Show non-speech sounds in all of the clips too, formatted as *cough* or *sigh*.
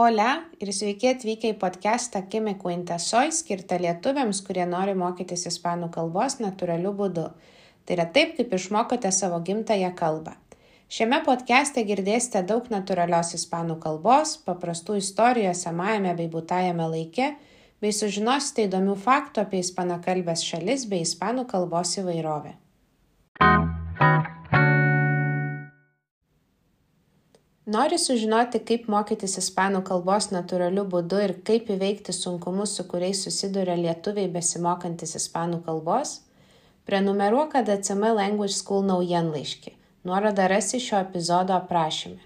Hola ir sveiki atvykę į podcastą Kimi Quinta Soj, skirtą lietuviams, kurie nori mokytis ispanų kalbos natūraliu būdu. Tai yra taip, kaip išmokote savo gimtają kalbą. Šiame podcast'e girdėsite daug natūralios ispanų kalbos, paprastų istorijų esamajame bei būtajame laike, bei sužinosite įdomių faktų apie ispanakalbės šalis bei ispanų kalbos įvairovę. Nori sužinoti, kaip mokytis ispanų kalbos natūraliu būdu ir kaip įveikti sunkumus, su kuriais susiduria lietuviai besimokantis ispanų kalbos? Prenumeruok ADCM Language School naujienlaiškį. Nuorodą rasi šio epizodo aprašyme.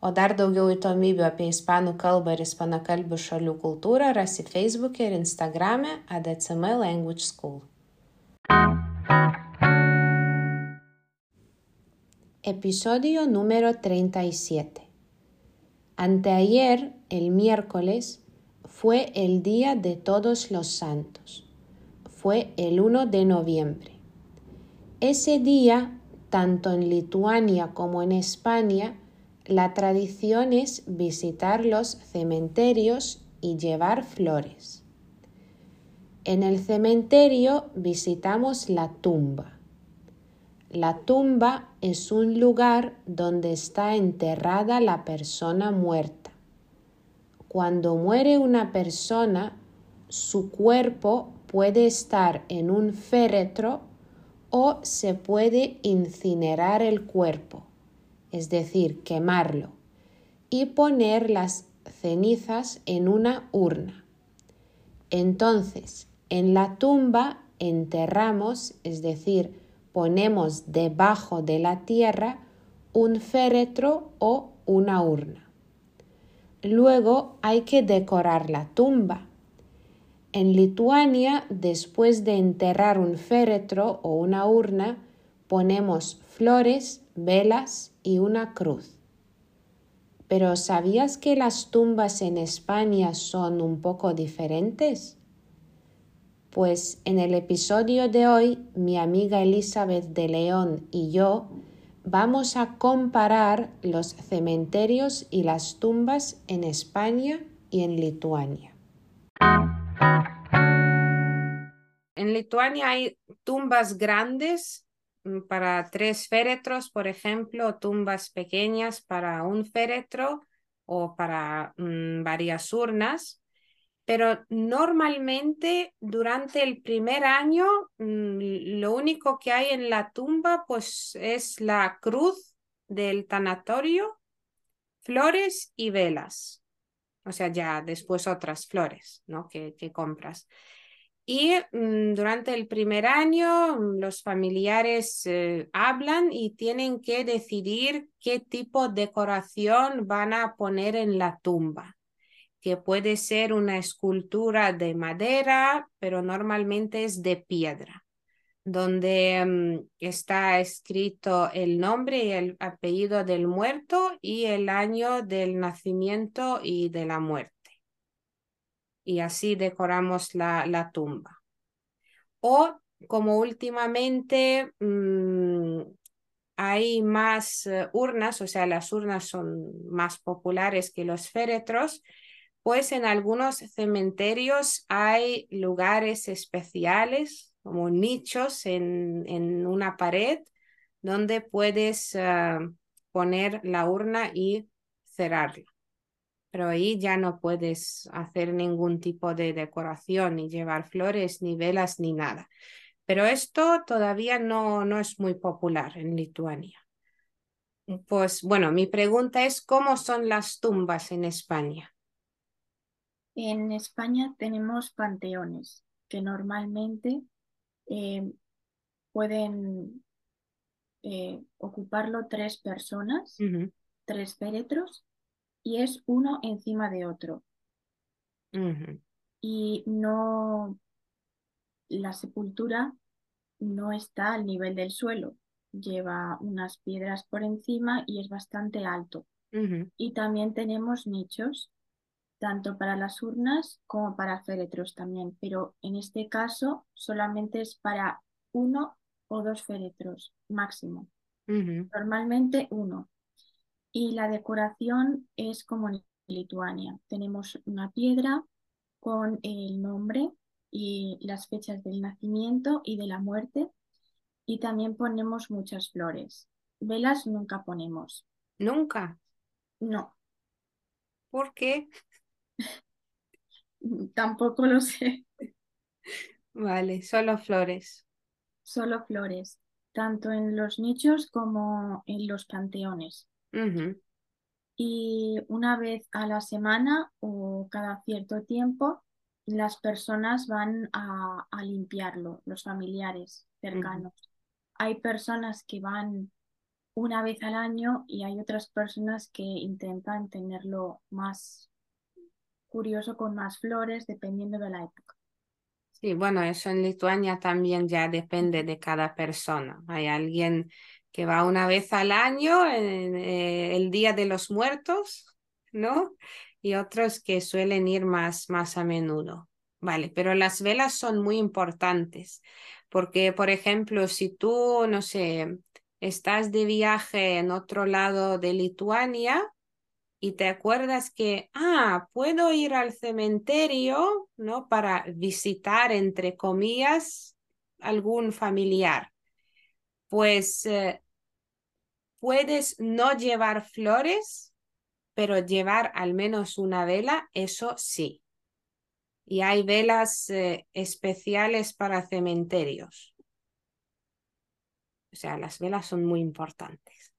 O dar daugiau įdomybių apie ispanų kalbą ir ispanakalbių šalių kultūrą rasi Facebook'e ir Instagram'e ADCM Language School. Episodio número 37. Anteayer, el miércoles, fue el Día de Todos los Santos. Fue el 1 de noviembre. Ese día, tanto en Lituania como en España, la tradición es visitar los cementerios y llevar flores. En el cementerio visitamos la tumba. La tumba es un lugar donde está enterrada la persona muerta. Cuando muere una persona, su cuerpo puede estar en un féretro o se puede incinerar el cuerpo, es decir, quemarlo, y poner las cenizas en una urna. Entonces, en la tumba enterramos, es decir, ponemos debajo de la tierra un féretro o una urna. Luego hay que decorar la tumba. En Lituania, después de enterrar un féretro o una urna, ponemos flores, velas y una cruz. Pero ¿sabías que las tumbas en España son un poco diferentes? Pues en el episodio de hoy mi amiga Elizabeth de León y yo vamos a comparar los cementerios y las tumbas en España y en Lituania. En Lituania hay tumbas grandes mm, para tres féretros, por ejemplo, tumbas pequeñas para un féretro o para mm, varias urnas pero normalmente durante el primer año mm, lo único que hay en la tumba pues es la cruz del tanatorio, flores y velas. O sea, ya después otras flores, ¿no? Que, que compras. Y mm, durante el primer año los familiares eh, hablan y tienen que decidir qué tipo de decoración van a poner en la tumba que puede ser una escultura de madera, pero normalmente es de piedra, donde mm, está escrito el nombre y el apellido del muerto y el año del nacimiento y de la muerte. Y así decoramos la, la tumba. O como últimamente mm, hay más eh, urnas, o sea, las urnas son más populares que los féretros, pues en algunos cementerios hay lugares especiales, como nichos en, en una pared, donde puedes ah, poner la urna y cerrarla. Pero ahí ya no puedes hacer ningún tipo de decoración, ni llevar flores, ni velas, ni nada. Pero esto todavía no, no es muy popular en Lituania. Pues bueno, mi pregunta es, ¿cómo son las tumbas en España? En España tenemos panteones que normalmente eh, pueden eh, ocuparlo tres personas, tres féretros, y es uno encima de otro. Y no, la sepultura no está al nivel del suelo, lleva unas piedras por encima y es bastante alto. Y también tenemos nichos tanto para las urnas como para féretros también, pero en este caso solamente es para uno o dos féretros máximo. Normalmente uno. Y la decoración es como en Lituania. Tenemos una piedra con el nombre y las fechas del nacimiento y de la muerte y también ponemos muchas flores. Velas nunca ponemos. ¿Nunca? No. ¿Por qué? *laughs* Tampoco lo sé. Vale, solo flores. Solo flores, tanto en los nichos como en los panteones. Y una vez a la semana o cada cierto tiempo, las personas van a, limpiarlo, los familiares cercanos. Hay personas que van una vez al año y hay otras personas que intentan tenerlo más curioso con más flores dependiendo de la época. Sí, bueno, eso en Lituania también ya depende de cada persona. Hay alguien que va una vez al año en eh, el Día de los Muertos, ¿no? Y otros que suelen ir más, más a menudo. Vale, pero las velas son muy importantes porque, por ejemplo, si tú, no sé, estás de viaje en otro lado de Lituania, y te acuerdas que, ah, puedo ir al cementerio, ¿no? Para visitar, entre comillas, algún familiar. Pues eh, puedes no llevar flores, pero llevar al menos una vela, eso sí. Y hay velas eh, especiales para cementerios. O sea, las velas son muy importantes.